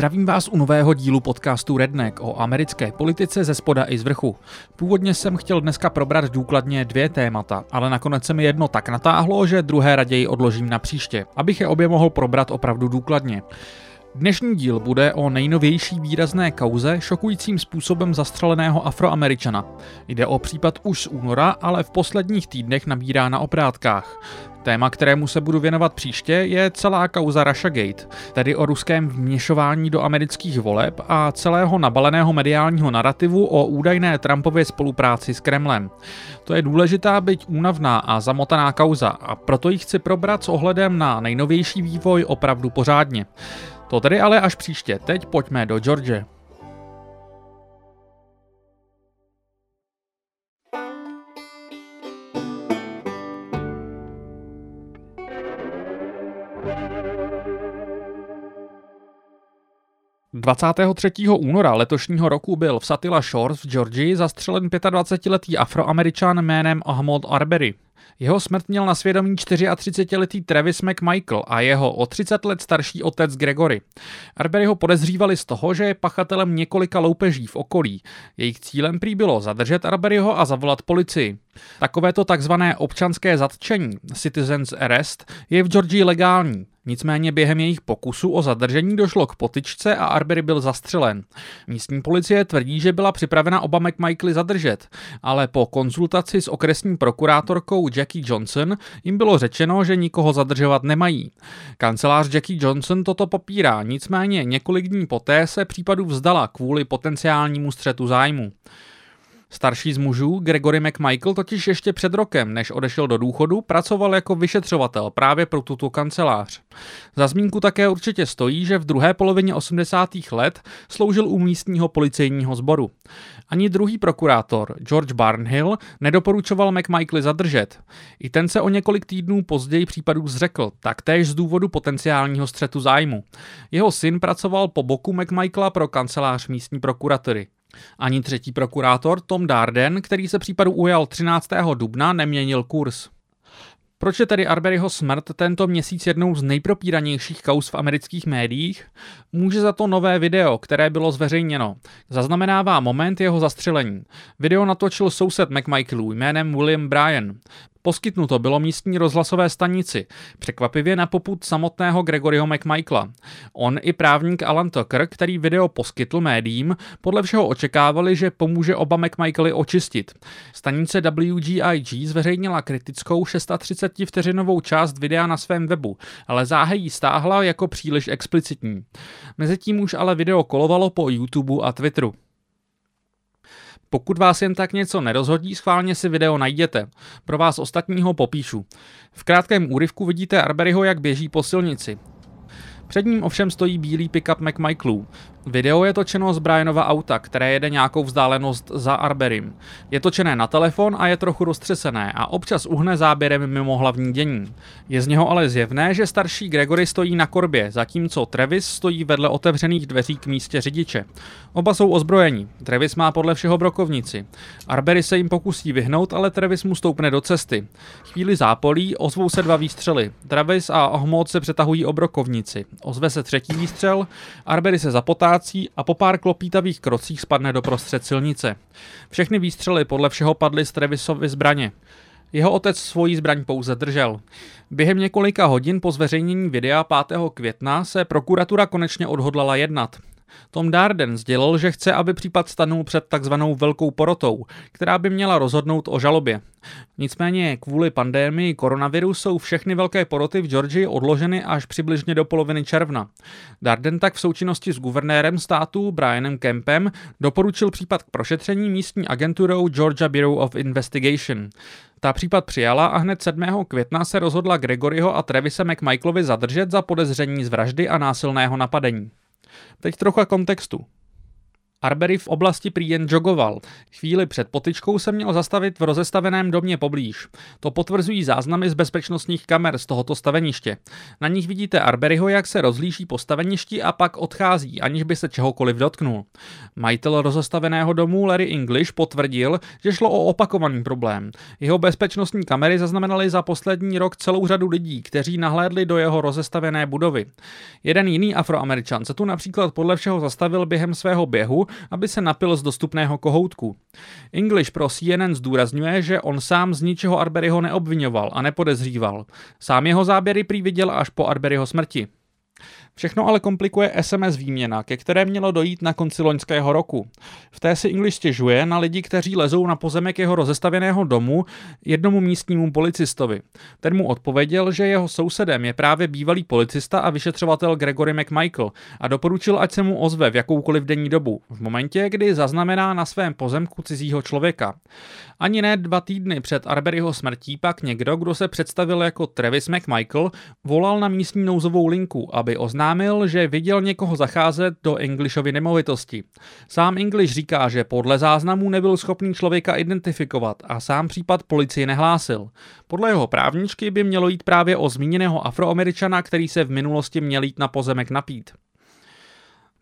Zdravím vás u nového dílu podcastu Redneck o americké politice ze spoda i z vrchu. Původně jsem chtěl dneska probrat důkladně dvě témata, ale nakonec se mi jedno tak natáhlo, že druhé raději odložím na příště, abych je obě mohl probrat opravdu důkladně. Dnešní díl bude o nejnovější výrazné kauze šokujícím způsobem zastřeleného afroameričana. Jde o případ už z února, ale v posledních týdnech nabírá na oprátkách. Téma, kterému se budu věnovat příště, je celá kauza Russiagate, tedy o ruském vměšování do amerických voleb a celého nabaleného mediálního narrativu o údajné Trumpově spolupráci s Kremlem. To je důležitá, byť únavná a zamotaná kauza a proto ji chci probrat s ohledem na nejnovější vývoj opravdu pořádně. To tedy ale až příště, teď pojďme do George. 23. února letošního roku byl v Satilla Shores v Georgii zastřelen 25-letý afroameričan jménem Ahmad Arbery. Jeho smrt měl na svědomí 34-letý Travis McMichael a jeho o 30 let starší otec Gregory. Arbery ho podezřívali z toho, že je pachatelem několika loupeží v okolí. Jejich cílem prý bylo zadržet Arberyho a zavolat policii. Takovéto takzvané občanské zatčení, citizens arrest, je v Georgii legální. Nicméně během jejich pokusu o zadržení došlo k potyčce a Arbery byl zastřelen. Místní policie tvrdí, že byla připravena oba McMichaely zadržet, ale po konzultaci s okresní prokurátorkou Jackie Johnson jim bylo řečeno, že nikoho zadržovat nemají. Kancelář Jackie Johnson toto popírá, nicméně několik dní poté se případu vzdala kvůli potenciálnímu střetu zájmu. Starší z mužů, Gregory McMichael, totiž ještě před rokem, než odešel do důchodu, pracoval jako vyšetřovatel právě pro tuto kancelář. Za zmínku také určitě stojí, že v druhé polovině 80. let sloužil u místního policejního sboru. Ani druhý prokurátor, George Barnhill, nedoporučoval McMichaely zadržet. I ten se o několik týdnů později případů zřekl, taktéž z důvodu potenciálního střetu zájmu. Jeho syn pracoval po boku McMichaela pro kancelář místní prokuratury. Ani třetí prokurátor Tom Darden, který se případu ujal 13. dubna, neměnil kurz. Proč je tedy Arberyho smrt tento měsíc jednou z nejpropíranějších kaus v amerických médiích? Může za to nové video, které bylo zveřejněno. Zaznamenává moment jeho zastřelení. Video natočil soused McMichaelů jménem William Bryan. Poskytnuto bylo místní rozhlasové stanici, překvapivě na poput samotného Gregoryho McMichaela. On i právník Alan Tucker, který video poskytl médiím, podle všeho očekávali, že pomůže oba McMichaely očistit. Stanice WGIG zveřejnila kritickou 630 vteřinovou část videa na svém webu, ale záhy stáhla jako příliš explicitní. Mezitím už ale video kolovalo po YouTube a Twitteru. Pokud vás jen tak něco nerozhodí, schválně si video najděte. Pro vás ostatního popíšu. V krátkém úryvku vidíte Arberyho, jak běží po silnici. Před ním ovšem stojí bílý pickup McMichaelů. Video je točeno z Brianova auta, které jede nějakou vzdálenost za Arberim. Je točené na telefon a je trochu roztřesené a občas uhne záběrem mimo hlavní dění. Je z něho ale zjevné, že starší Gregory stojí na korbě, zatímco Travis stojí vedle otevřených dveří k místě řidiče. Oba jsou ozbrojení. Travis má podle všeho brokovnici. Arbery se jim pokusí vyhnout, ale Travis mu stoupne do cesty. Chvíli zápolí, ozvou se dva výstřely. Travis a Ahmod se přetahují o brokovnici. Ozve se třetí výstřel, Arbery se zapotá ztrácí a po pár klopítavých krocích spadne do prostřed silnice. Všechny výstřely podle všeho padly z Trevisovy zbraně. Jeho otec svoji zbraň pouze držel. Během několika hodin po zveřejnění videa 5. května se prokuratura konečně odhodlala jednat. Tom Darden sdělil, že chce, aby případ stanul před takzvanou velkou porotou, která by měla rozhodnout o žalobě. Nicméně kvůli pandémii koronaviru jsou všechny velké poroty v Georgii odloženy až přibližně do poloviny června. Darden tak v součinnosti s guvernérem státu Brianem Kempem doporučil případ k prošetření místní agenturou Georgia Bureau of Investigation. Ta případ přijala a hned 7. května se rozhodla Gregoryho a Trevise McMichaelovi zadržet za podezření z vraždy a násilného napadení. Teď trocha kontextu. Arbery v oblasti prý jen jogoval. Chvíli před potyčkou se měl zastavit v rozestaveném domě poblíž. To potvrzují záznamy z bezpečnostních kamer z tohoto staveniště. Na nich vidíte Arberyho, jak se rozlíží po staveništi a pak odchází, aniž by se čehokoliv dotknul. Majitel rozestaveného domu Larry English potvrdil, že šlo o opakovaný problém. Jeho bezpečnostní kamery zaznamenaly za poslední rok celou řadu lidí, kteří nahlédli do jeho rozestavené budovy. Jeden jiný afroameričan se tu například podle všeho zastavil během svého běhu aby se napil z dostupného kohoutku. English pro CNN zdůrazňuje, že on sám z ničeho Arberyho neobvinoval a nepodezříval. Sám jeho záběry prý viděl až po Arberyho smrti. Všechno ale komplikuje SMS výměna, ke které mělo dojít na konci loňského roku. V té si English stěžuje na lidi, kteří lezou na pozemek jeho rozestavěného domu jednomu místnímu policistovi. Ten mu odpověděl, že jeho sousedem je právě bývalý policista a vyšetřovatel Gregory McMichael a doporučil, ať se mu ozve v jakoukoliv denní dobu, v momentě, kdy zaznamená na svém pozemku cizího člověka. Ani ne dva týdny před Arberyho smrtí pak někdo, kdo se představil jako Travis McMichael, volal na místní nouzovou linku, aby oznámil, že viděl někoho zacházet do Englishovy nemovitosti. Sám English říká, že podle záznamů nebyl schopný člověka identifikovat a sám případ policii nehlásil. Podle jeho právničky by mělo jít právě o zmíněného afroameričana, který se v minulosti měl jít na pozemek napít.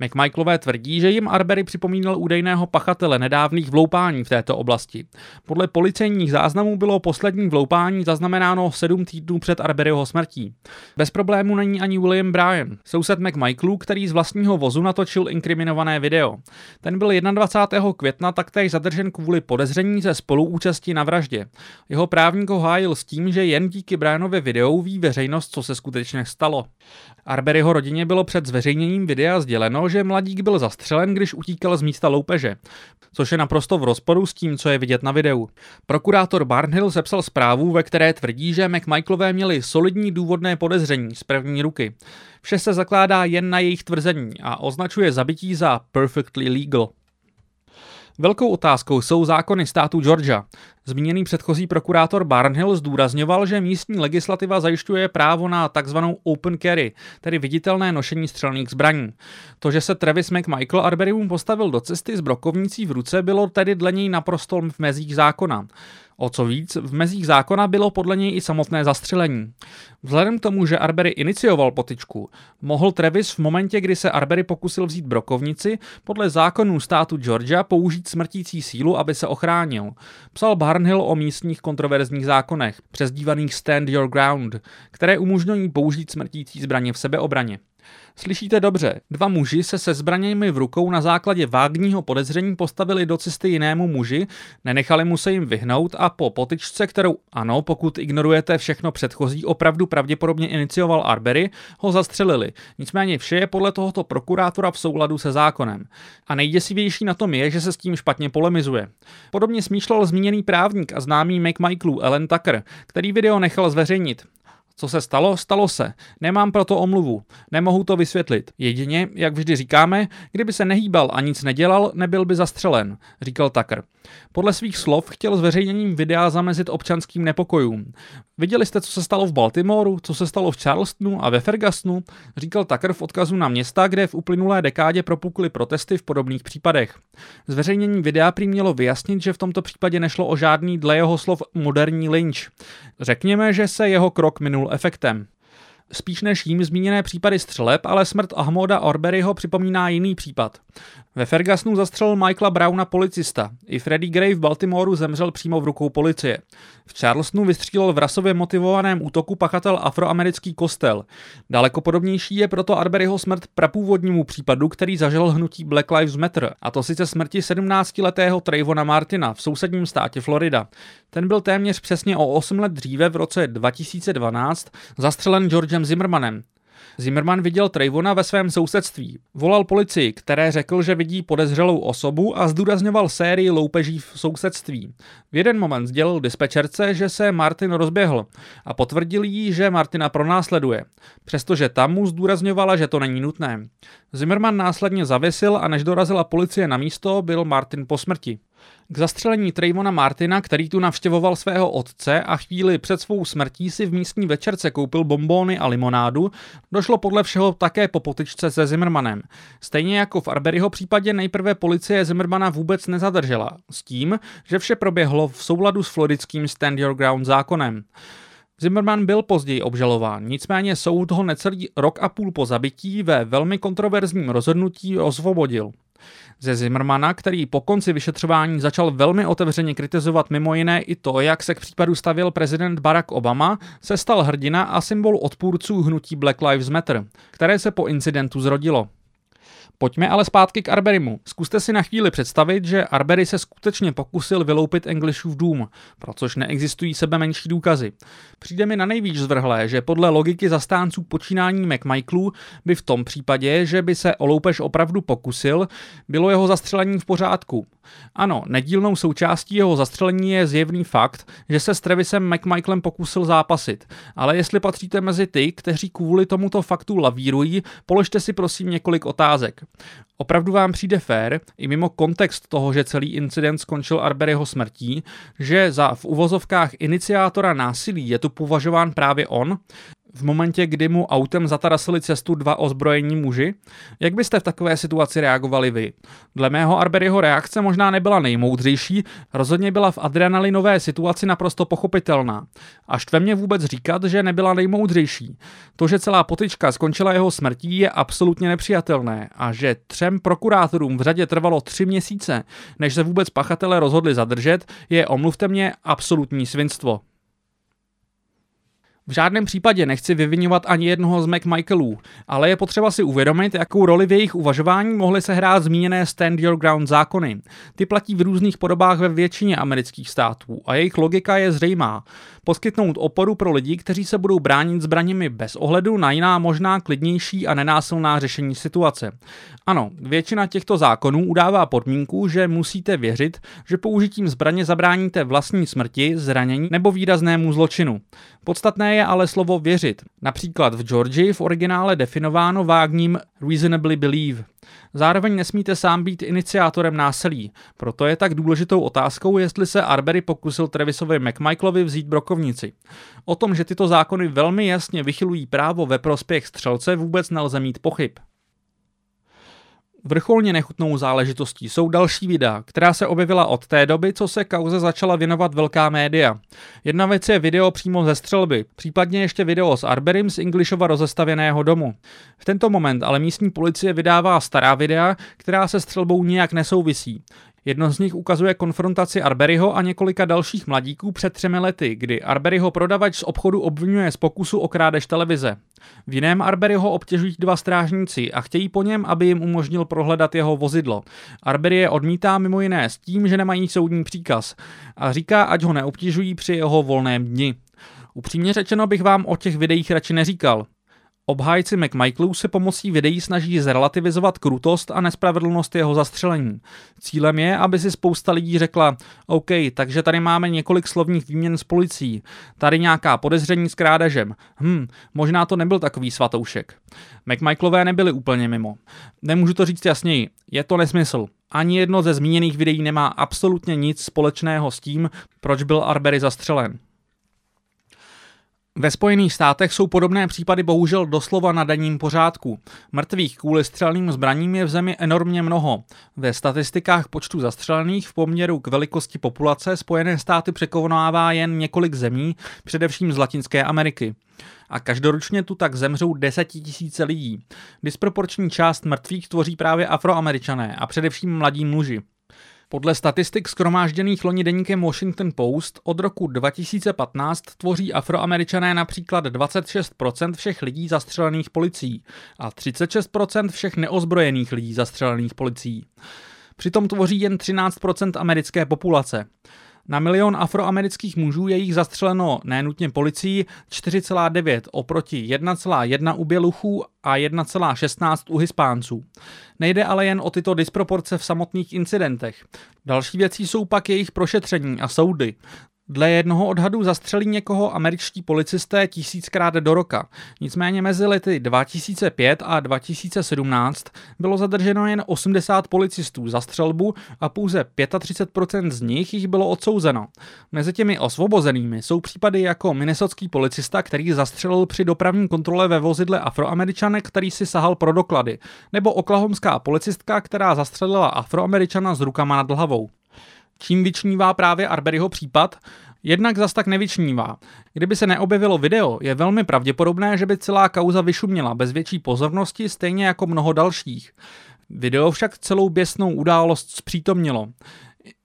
McMichaelové tvrdí, že jim Arbery připomínal údajného pachatele nedávných vloupání v této oblasti. Podle policejních záznamů bylo poslední vloupání zaznamenáno sedm týdnů před Arberyho smrtí. Bez problému není ani William Bryan, soused McMichaelů, který z vlastního vozu natočil inkriminované video. Ten byl 21. května taktéž zadržen kvůli podezření ze spoluúčasti na vraždě. Jeho právník ho hájil s tím, že jen díky Bryanově videu ví veřejnost, co se skutečně stalo. Arberyho rodině bylo před zveřejněním videa sděleno, že mladík byl zastřelen, když utíkal z místa loupeže, což je naprosto v rozporu s tím, co je vidět na videu. Prokurátor Barnhill sepsal zprávu, ve které tvrdí, že McMichaelové měli solidní důvodné podezření z první ruky. Vše se zakládá jen na jejich tvrzení a označuje zabití za perfectly legal. Velkou otázkou jsou zákony státu Georgia. Zmíněný předchozí prokurátor Barnhill zdůrazňoval, že místní legislativa zajišťuje právo na takzvanou open carry, tedy viditelné nošení střelných zbraní. To, že se Travis McMichael Arberyum postavil do cesty s brokovnicí v ruce, bylo tedy dle něj naprosto v mezích zákona. O co víc, v mezích zákona bylo podle něj i samotné zastřelení. Vzhledem k tomu, že Arbery inicioval potičku, mohl Travis v momentě, kdy se Arbery pokusil vzít brokovnici, podle zákonů státu Georgia použít smrtící sílu, aby se ochránil. Psal Barnhill o místních kontroverzních zákonech, přezdívaných Stand Your Ground, které umožňují použít smrtící zbraně v sebeobraně. Slyšíte dobře, dva muži se se zbraněmi v rukou na základě vágního podezření postavili do cesty jinému muži, nenechali mu se jim vyhnout a po potyčce, kterou ano, pokud ignorujete všechno předchozí, opravdu pravděpodobně inicioval Arbery, ho zastřelili. Nicméně vše je podle tohoto prokurátora v souladu se zákonem. A nejděsivější na tom je, že se s tím špatně polemizuje. Podobně smýšlel zmíněný právník a známý McMichaelů Ellen Tucker, který video nechal zveřejnit. Co se stalo, stalo se. Nemám proto omluvu. Nemohu to vysvětlit. Jedině, jak vždy říkáme, kdyby se nehýbal a nic nedělal, nebyl by zastřelen, říkal Tucker. Podle svých slov chtěl zveřejněním videa zamezit občanským nepokojům. Viděli jste, co se stalo v Baltimoru, co se stalo v Charlestonu a ve Fergusonu? Říkal Tucker v odkazu na města, kde v uplynulé dekádě propukly protesty v podobných případech. Zveřejnění videa prý mělo vyjasnit, že v tomto případě nešlo o žádný dle jeho slov moderní lynč. Řekněme, že se jeho krok minul efektem. Spíš než jím zmíněné případy střeleb, ale smrt Ahmoda Orberyho připomíná jiný případ. Ve Fergusonu zastřelil Michaela Browna policista. I Freddie Gray v Baltimoru zemřel přímo v rukou policie. V Charlestonu vystřílel v rasově motivovaném útoku pachatel afroamerický kostel. Daleko podobnější je proto Arberyho smrt prapůvodnímu případu, který zažil hnutí Black Lives Matter, a to sice smrti 17-letého Trayvona Martina v sousedním státě Florida. Ten byl téměř přesně o 8 let dříve v roce 2012 zastřelen Georgem Zimmermanem. Zimmerman viděl Trayvona ve svém sousedství. Volal policii, které řekl, že vidí podezřelou osobu a zdůrazňoval sérii loupeží v sousedství. V jeden moment sdělil dispečerce, že se Martin rozběhl a potvrdil jí, že Martina pronásleduje, přestože tam mu zdůrazňovala, že to není nutné. Zimmerman následně zavěsil a než dorazila policie na místo, byl Martin po smrti. K zastřelení Trayvona Martina, který tu navštěvoval svého otce a chvíli před svou smrtí si v místní večerce koupil bombóny a limonádu, došlo podle všeho také po potyčce se Zimmermanem. Stejně jako v Arberyho případě nejprve policie Zimmermana vůbec nezadržela, s tím, že vše proběhlo v souladu s floridským Stand Your Ground zákonem. Zimmerman byl později obžalován, nicméně soud ho necelý rok a půl po zabití ve velmi kontroverzním rozhodnutí osvobodil. Ze Zimmermana, který po konci vyšetřování začal velmi otevřeně kritizovat mimo jiné i to, jak se k případu stavil prezident Barack Obama, se stal hrdina a symbol odpůrců hnutí Black Lives Matter, které se po incidentu zrodilo. Pojďme ale zpátky k Arberimu. Zkuste si na chvíli představit, že Arbery se skutečně pokusil vyloupit Englishův dům, pro což neexistují sebe menší důkazy. Přijde mi na nejvíc zvrhlé, že podle logiky zastánců počínání McMichaelů by v tom případě, že by se o opravdu pokusil, bylo jeho zastřelení v pořádku. Ano, nedílnou součástí jeho zastřelení je zjevný fakt, že se s Travisem McMichaelem pokusil zápasit, ale jestli patříte mezi ty, kteří kvůli tomuto faktu lavírují, položte si prosím několik otázek. Opravdu vám přijde fér, i mimo kontext toho, že celý incident skončil Arberyho smrtí, že za v uvozovkách iniciátora násilí je tu považován právě on, v momentě, kdy mu autem zatarasili cestu dva ozbrojení muži? Jak byste v takové situaci reagovali vy? Dle mého Arberyho reakce možná nebyla nejmoudřejší, rozhodně byla v adrenalinové situaci naprosto pochopitelná. A štve mě vůbec říkat, že nebyla nejmoudřejší. To, že celá potyčka skončila jeho smrtí, je absolutně nepřijatelné a že třem prokurátorům v řadě trvalo tři měsíce, než se vůbec pachatele rozhodli zadržet, je omluvte mě absolutní svinstvo. V žádném případě nechci vyvinovat ani jednoho z McMichaelů, ale je potřeba si uvědomit, jakou roli v jejich uvažování mohly se hrát zmíněné Stand Your Ground zákony. Ty platí v různých podobách ve většině amerických států a jejich logika je zřejmá. Poskytnout oporu pro lidi, kteří se budou bránit zbraněmi bez ohledu na jiná možná klidnější a nenásilná řešení situace. Ano, většina těchto zákonů udává podmínku, že musíte věřit, že použitím zbraně zabráníte vlastní smrti, zranění nebo výraznému zločinu. Podstatné je ale slovo věřit. Například v Georgii v originále definováno vágním reasonably believe. Zároveň nesmíte sám být iniciátorem násilí, proto je tak důležitou otázkou, jestli se Arbery pokusil Travisovi McMichaelovi vzít brokovnici. O tom, že tyto zákony velmi jasně vychylují právo ve prospěch střelce, vůbec nelze mít pochyb. Vrcholně nechutnou záležitostí jsou další videa, která se objevila od té doby, co se kauze začala věnovat velká média. Jedna věc je video přímo ze střelby, případně ještě video s Arberim z Englishova rozestavěného domu. V tento moment ale místní policie vydává stará videa, která se střelbou nijak nesouvisí. Jedno z nich ukazuje konfrontaci Arberyho a několika dalších mladíků před třemi lety, kdy Arberyho prodavač z obchodu obvinuje z pokusu o krádež televize. V jiném Arberyho obtěžují dva strážníci a chtějí po něm, aby jim umožnil prohledat jeho vozidlo. Arbery je odmítá mimo jiné s tím, že nemají soudní příkaz a říká, ať ho neobtěžují při jeho volném dni. Upřímně řečeno bych vám o těch videích radši neříkal. Obhájci McMichaelů se pomocí videí snaží zrelativizovat krutost a nespravedlnost jeho zastřelení. Cílem je, aby si spousta lidí řekla, OK, takže tady máme několik slovních výměn s policií, tady nějaká podezření s krádežem, hm, možná to nebyl takový svatoušek. McMichaelové nebyli úplně mimo. Nemůžu to říct jasněji, je to nesmysl. Ani jedno ze zmíněných videí nemá absolutně nic společného s tím, proč byl Arbery zastřelen. Ve Spojených státech jsou podobné případy bohužel doslova na denním pořádku. Mrtvých kvůli střelným zbraním je v zemi enormně mnoho. Ve statistikách počtu zastřelených v poměru k velikosti populace Spojené státy překonává jen několik zemí, především z Latinské Ameriky. A každoročně tu tak zemřou desetitisíce lidí. Disproporční část mrtvých tvoří právě afroameričané a především mladí muži. Podle statistik skromážděných loni deníkem Washington Post od roku 2015 tvoří afroameričané například 26% všech lidí zastřelených policií a 36% všech neozbrojených lidí zastřelených policií. Přitom tvoří jen 13% americké populace. Na milion afroamerických mužů je jich zastřeleno nenutně policií 4,9 oproti 1,1 u běluchů a 1,16 u hispánců. Nejde ale jen o tyto disproporce v samotných incidentech. Další věcí jsou pak jejich prošetření a soudy. Dle jednoho odhadu zastřelí někoho američtí policisté tisíckrát do roka. Nicméně mezi lety 2005 a 2017 bylo zadrženo jen 80 policistů za střelbu a pouze 35% z nich jich bylo odsouzeno. Mezi těmi osvobozenými jsou případy jako minnesotský policista, který zastřelil při dopravní kontrole ve vozidle afroameričanek, který si sahal pro doklady, nebo oklahomská policistka, která zastřelila afroameričana s rukama nad hlavou. Čím vyčnívá právě Arberyho případ? Jednak zas tak nevyčnívá. Kdyby se neobjevilo video, je velmi pravděpodobné, že by celá kauza vyšuměla bez větší pozornosti, stejně jako mnoho dalších. Video však celou běsnou událost zpřítomnilo.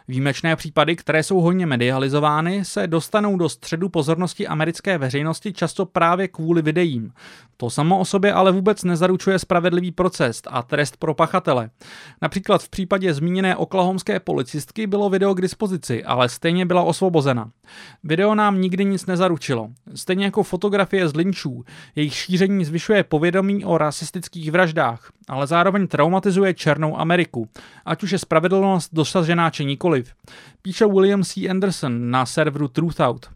Výjimečné případy, které jsou hodně medializovány, se dostanou do středu pozornosti americké veřejnosti často právě kvůli videím. To samo o sobě ale vůbec nezaručuje spravedlivý proces a trest pro pachatele. Například v případě zmíněné oklahomské policistky bylo video k dispozici, ale stejně byla osvobozena. Video nám nikdy nic nezaručilo. Stejně jako fotografie z linčů, jejich šíření zvyšuje povědomí o rasistických vraždách, ale zároveň traumatizuje Černou Ameriku, ať už je spravedlnost dosažená či nikoliv. Píše William C. Anderson na serveru Truthout.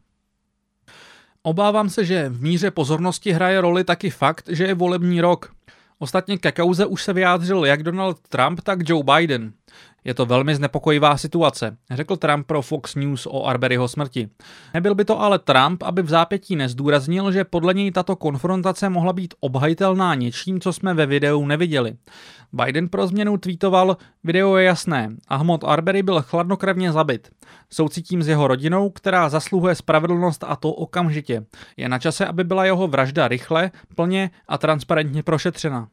Obávám se, že v míře pozornosti hraje roli taky fakt, že je volební rok. Ostatně ke kauze už se vyjádřil jak Donald Trump, tak Joe Biden. Je to velmi znepokojivá situace, řekl Trump pro Fox News o Arberyho smrti. Nebyl by to ale Trump, aby v zápětí nezdůraznil, že podle něj tato konfrontace mohla být obhajitelná něčím, co jsme ve videu neviděli. Biden pro změnu tweetoval, video je jasné, Ahmad Arbery byl chladnokrevně zabit. Soucítím s jeho rodinou, která zasluhuje spravedlnost a to okamžitě. Je na čase, aby byla jeho vražda rychle, plně a transparentně prošetřena.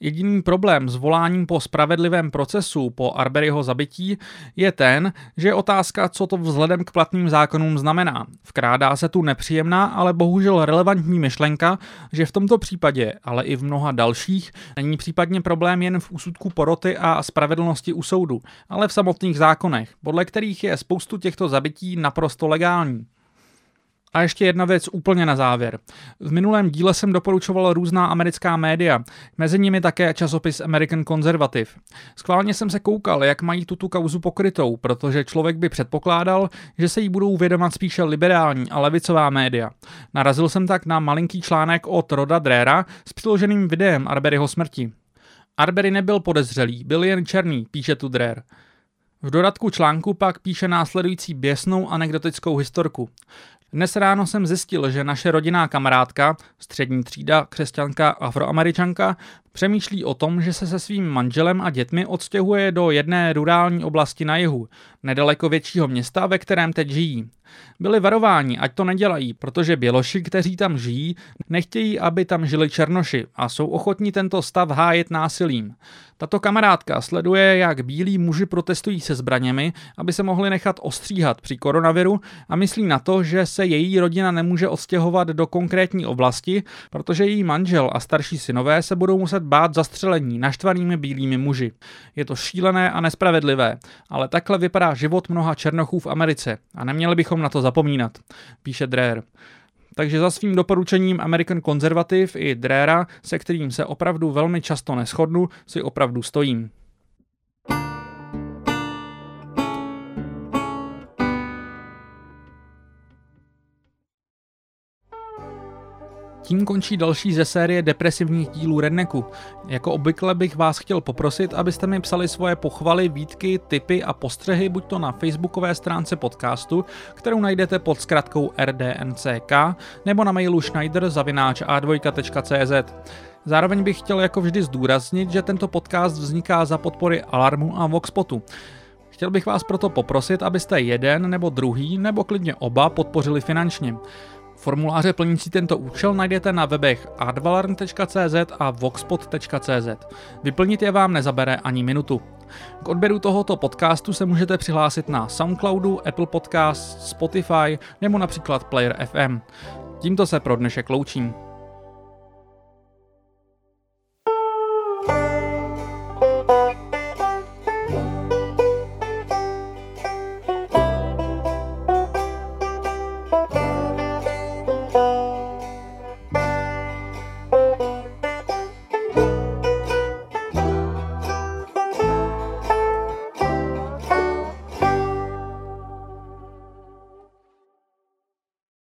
Jediný problém s voláním po spravedlivém procesu po Arberyho zabití je ten, že je otázka, co to vzhledem k platným zákonům znamená. Vkrádá se tu nepříjemná, ale bohužel relevantní myšlenka, že v tomto případě, ale i v mnoha dalších, není případně problém jen v úsudku poroty a spravedlnosti u soudu, ale v samotných zákonech, podle kterých je spoustu těchto zabití naprosto legální. A ještě jedna věc úplně na závěr. V minulém díle jsem doporučoval různá americká média, mezi nimi také časopis American Conservative. Skválně jsem se koukal, jak mají tuto kauzu pokrytou, protože člověk by předpokládal, že se jí budou vědomat spíše liberální a levicová média. Narazil jsem tak na malinký článek od Roda Drera s přiloženým videem Arberyho smrti. Arbery nebyl podezřelý, byl jen černý, píše tu Drer. V dodatku článku pak píše následující běsnou anekdotickou historku. Dnes ráno jsem zjistil, že naše rodinná kamarádka, střední třída, křesťanka, afroameričanka, přemýšlí o tom, že se se svým manželem a dětmi odstěhuje do jedné rurální oblasti na jihu, nedaleko většího města, ve kterém teď žijí. Byli varováni, ať to nedělají, protože běloši, kteří tam žijí, nechtějí, aby tam žili černoši a jsou ochotní tento stav hájet násilím. Tato kamarádka sleduje, jak bílí muži protestují se zbraněmi, aby se mohli nechat ostříhat při koronaviru a myslí na to, že se její rodina nemůže odstěhovat do konkrétní oblasti, protože její manžel a starší synové se budou muset bát zastřelení naštvanými bílými muži. Je to šílené a nespravedlivé, ale takhle vypadá život mnoha černochů v Americe a neměli bychom na to zapomínat, píše Dreher. Takže za svým doporučením American Conservative i Drera, se kterým se opravdu velmi často neschodnu, si opravdu stojím. Tím končí další ze série depresivních dílů Redneku. Jako obvykle bych vás chtěl poprosit, abyste mi psali svoje pochvaly, výtky, tipy a postřehy buď to na facebookové stránce podcastu, kterou najdete pod zkratkou rdnck, nebo na mailu schneider.a2.cz. Zároveň bych chtěl jako vždy zdůraznit, že tento podcast vzniká za podpory Alarmu a Voxpotu. Chtěl bych vás proto poprosit, abyste jeden nebo druhý, nebo klidně oba podpořili finančně. Formuláře plnící tento účel najdete na webech advalarn.cz a voxpot.cz. Vyplnit je vám nezabere ani minutu. K odběru tohoto podcastu se můžete přihlásit na Soundcloudu, Apple Podcast, Spotify nebo například Player FM. Tímto se pro dnešek loučím.